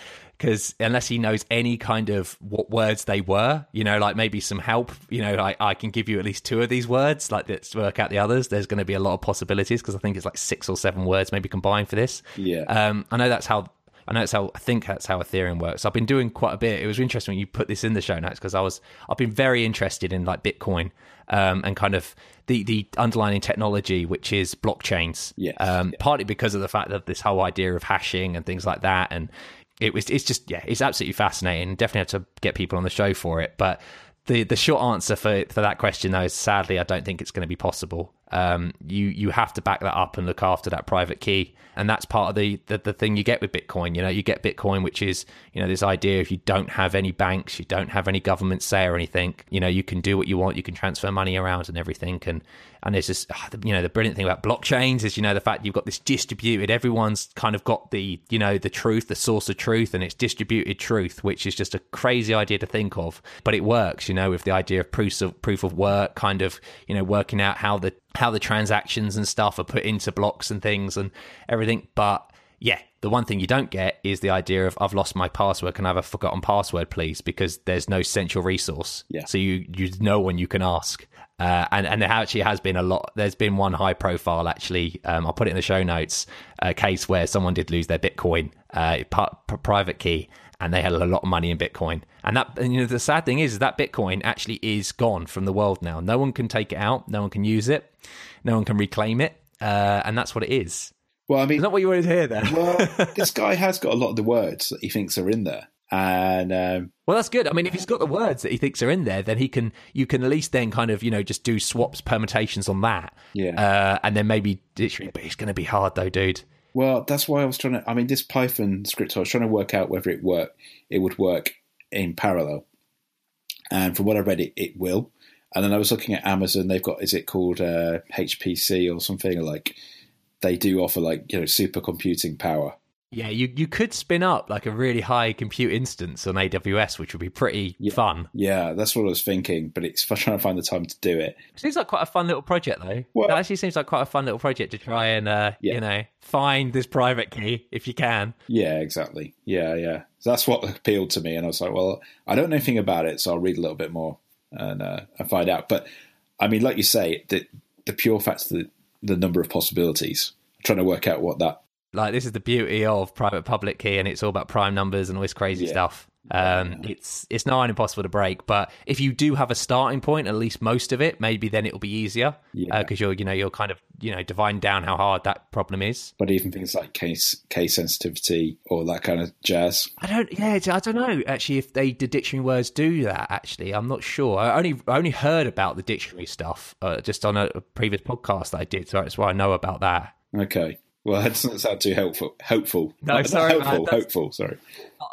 because unless he knows any kind of what words they were, you know, like maybe some help, you know, I, I can give you at least two of these words, like let's work out the others. There's going to be a lot of possibilities because I think it's like six or seven words maybe combined for this. Yeah. Um, I know that's how. I know that's how I think that's how Ethereum works. I've been doing quite a bit. It was interesting when you put this in the show notes because I was I've been very interested in like Bitcoin um, and kind of the the underlying technology, which is blockchains. Yes. Um, Partly because of the fact that this whole idea of hashing and things like that, and it was it's just yeah, it's absolutely fascinating. Definitely have to get people on the show for it, but. The, the short answer for for that question though is sadly I don't think it's going to be possible. Um, you you have to back that up and look after that private key, and that's part of the, the the thing you get with Bitcoin. You know, you get Bitcoin, which is you know this idea if you don't have any banks, you don't have any government say or anything, you know, you can do what you want, you can transfer money around and everything, and and it's just ah, you know the brilliant thing about blockchains is you know the fact you've got this distributed, everyone's kind of got the you know the truth, the source of truth, and it's distributed truth, which is just a crazy idea to think of, but it works. You know, with the idea of proof of proof of work, kind of you know working out how the how the transactions and stuff are put into blocks and things and everything. But yeah, the one thing you don't get is the idea of I've lost my password. Can I have a forgotten password, please? Because there's no central resource. Yeah. So you you no one you can ask. Uh, and and there actually has been a lot. There's been one high profile actually. Um, I'll put it in the show notes. A case where someone did lose their Bitcoin uh, p- private key, and they had a lot of money in Bitcoin. And that, and, you know, the sad thing is, is that Bitcoin actually is gone from the world now. No one can take it out. No one can use it. No one can reclaim it. Uh, and that's what it is. Well, I mean, Is that what you wanted to hear there? well, this guy has got a lot of the words that he thinks are in there, and um, Well, that's good. I mean, if he's got the words that he thinks are in there, then he can. You can at least then kind of you know just do swaps, permutations on that. Yeah. Uh, and then maybe. But it's going to be hard though, dude. Well, that's why I was trying to. I mean, this Python script, I was trying to work out whether it work, it would work in parallel, and from what I read, it, it will. And then I was looking at Amazon. They've got is it called uh, HPC or something like they do offer like you know supercomputing power. Yeah, you you could spin up like a really high compute instance on AWS, which would be pretty fun. Yeah, that's what I was thinking, but it's trying to find the time to do it. Seems like quite a fun little project, though. Well- that actually seems like quite a fun little project to try and, uh, Yeah. you know, find this private key if you can. Yeah, exactly. Yeah, yeah. So that's what appealed to me, and I was like, well, I don't know anything about it, so I'll read a little bit more and uh, and find out. But I mean, like you say, the the pure fact that the number of possibilities, trying to work out what that. Like, this is the beauty of private public key, and it's all about prime numbers and all this crazy Yeah. stuff. Um, it's it's on impossible to break, but if you do have a starting point, at least most of it, maybe then it'll be easier Yeah. because you're you know you're kind of you know dividing down how hard that problem is. But even things like case case sensitivity or that kind of jazz. I don't. Yeah, I don't know. Actually, if they the dictionary words do that, actually, I'm not sure. I only I only heard about the dictionary stuff uh, just on a, a previous podcast that I did, so that's why I know about that. Okay. Well, that doesn't sound too helpful. Hopeful. No, Not- sorry, man, Hopeful. Hopeful. Sorry.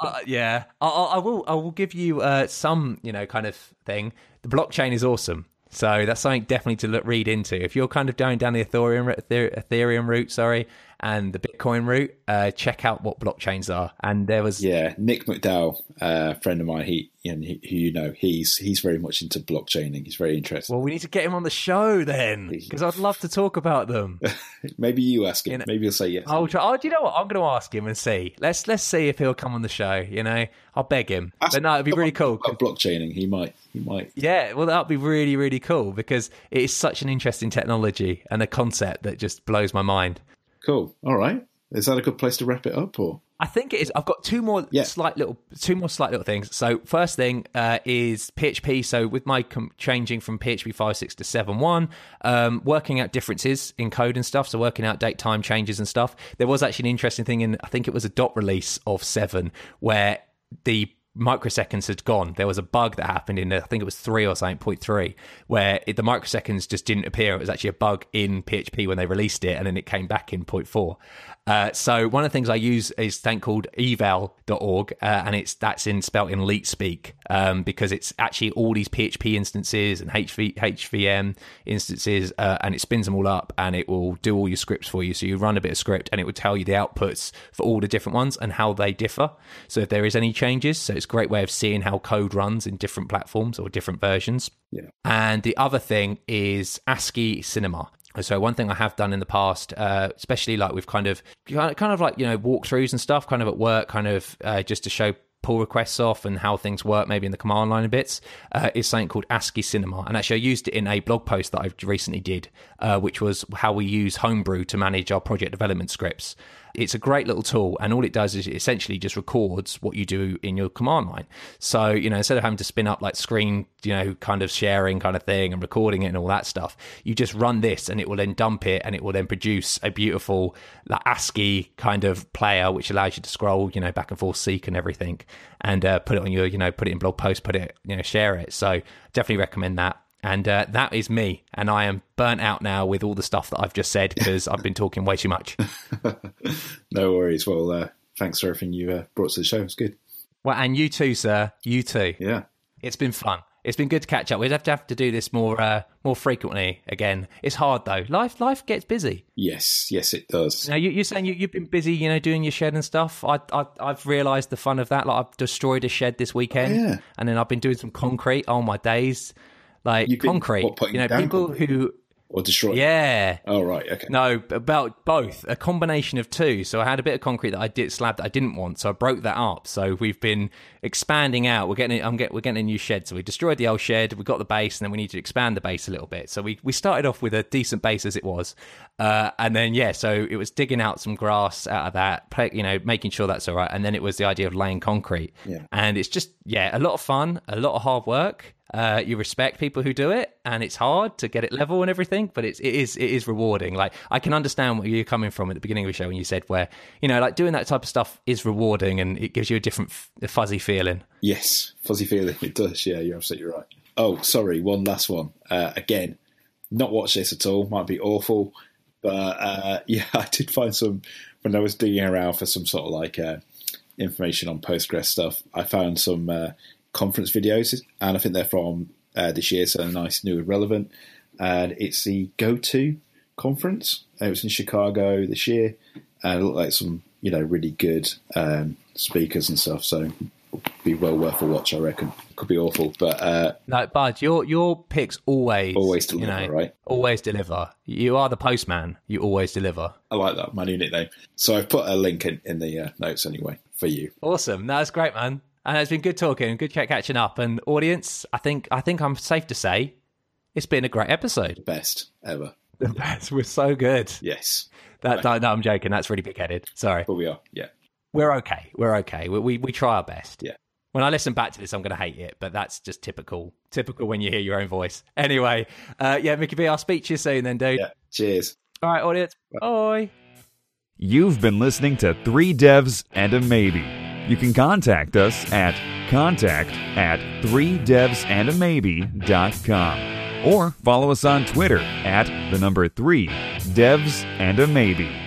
Uh, yeah, I, I I will. I will give you uh, some, you know, kind of thing. The blockchain is awesome, so that's something definitely to look, read into. If you're kind of going down the Ethereum Ethereum route, sorry, and the Bitcoin route, uh, check out what blockchains are. And there was Yeah, Nick McDowell, uh, a friend of mine, he, you know, he, who you know, he's he's very much into blockchaining. He's very interested. well, we need to get him on the show then, because I'd love to talk about them. Maybe you ask him. You know- Maybe he'll say yes. I'll try. Oh, do you know what? I'm going to ask him and see. Let's let's see if he'll come on the show. You know, I'll beg him. Ask but no, it'd be really cool. About blockchaining, he might. He might. Yeah, well, that'd be really really cool because it is such an interesting technology and a concept that just blows my mind. Cool. All right. Is that a good place to wrap it up, or? I think it is. I've got two more Yeah. slight little, two more slight little things. So first thing uh, is PHP. So with my com- changing from PHP 5.6 to 7.1, um, working out differences in code and stuff. So working out date time changes and stuff. There was actually an interesting thing in, I think it was a dot release of 7 where the microseconds had gone. There was a bug that happened in, I think it was 3 or something, point 3, where it, the microseconds just didn't appear. It was actually a bug in PHP when they released it, and then it came back in point 4. Uh, so one of the things I use is a thing called eval.org, uh, and it's that's in spelt in leet speak um, because it's actually all these PHP instances and HV, HVM instances, uh, and it spins them all up, and it will do all your scripts for you. So you run a bit of script, and it will tell you the outputs for all the different ones and how they differ. So if there is any changes, so it's a great way of seeing how code runs in different platforms or different versions. Yeah. And the other thing is ASCII Cinema. So one thing I have done in the past, uh, especially like with kind of kind of like you know walkthroughs and stuff, kind of at work, kind of uh, just to show pull requests off and how things work, maybe in the command line bits, uh, is something called ASCII Cinema. And actually, I used it in a blog post that I recently did, uh, which was how we use Homebrew to manage our project development scripts. It's a great little tool, and all it does is it essentially just records what you do in your command line. So, you know, instead of having to spin up like screen, you know, kind of sharing kind of thing and recording it and all that stuff, you just run this and it will then dump it and it will then produce a beautiful like, ASCII kind of player, which allows you to scroll, you know, back and forth, seek and everything, and uh, put it on your, you know, put it in blog post, put it, you know, share it. So, definitely recommend that. And uh, that is me. And I am burnt out now with all the stuff that I've just said because I've been talking way too much. no worries. Well, uh, thanks for everything you uh, brought to the show. It's good. Well, and you too, sir. You too. Yeah. It's been fun. It's been good to catch up. We'd have to have to do this more uh, more frequently again. It's hard though. Life life gets busy. Yes, yes, it does. Now you, are saying you, have been busy, you know, doing your shed and stuff. I, I I've realised the fun of that. Like I've destroyed a shed this weekend, oh, yeah. and then I've been doing some concrete. Oh my days! Like been, concrete, what, you know, people concrete? who or destroy. Yeah. Oh right. Okay. No, about both. A combination of two. So I had a bit of concrete that I did slab that I didn't want, so I broke that up. So we've been expanding out. We're getting. I'm get. We're getting a new shed. So we destroyed the old shed. We got the base, and then we need to expand the base a little bit. So we we started off with a decent base as it was, uh, and then yeah. So it was digging out some grass out of that. You know, making sure that's all right, and then it was the idea of laying concrete. Yeah. And it's just yeah, a lot of fun, a lot of hard work. Uh, you respect people who do it, and it's hard to get it level and everything, but it's it is it is rewarding. Like I can understand where you're coming from at the beginning of the show when you said where you know like doing that type of stuff is rewarding and it gives you a different fuzzy feeling. Yes, fuzzy feeling. It does. Yeah, you're absolutely right. Oh, sorry. One last one. Uh, again, not watch this at all. Might be awful, but uh, yeah, I did find some when I was digging around for some sort of like uh, information on Postgres stuff. I found some uh, conference videos, and I think they're from uh, this year, so nice, new, and relevant. And it's the Go To conference. It was in Chicago this year, and it looked like some, you know, really good um, speakers and stuff. So be well worth a watch, I reckon. Could be awful, but uh, no, Bud, your your picks always always deliver, you know, right? Always deliver. You are the postman. You always deliver. I like that my new nickname. So I've put a link in, in the uh, notes anyway for you. Awesome. That's great, man. And it's been good talking, good catching up. And audience, I think I think I'm safe to say it's been a great episode. The best ever. The best. We're so good. Yes. That no, no I'm joking. That's really big headed. Sorry. But we are. Yeah. We're okay. We're okay. We, we we try our best. Yeah. When I listen back to this, I'm going to hate it, but that's just typical. Typical when you hear your own voice. Anyway, uh, yeah, Mickey B, I'll speak to you soon then, dude. Yeah. Cheers. All right, audience. Bye. You've been listening to Three Devs and a Maybe. You can contact us at contact at 3devsandamaybe.com or follow us on Twitter at the number 3 devs and a maybe.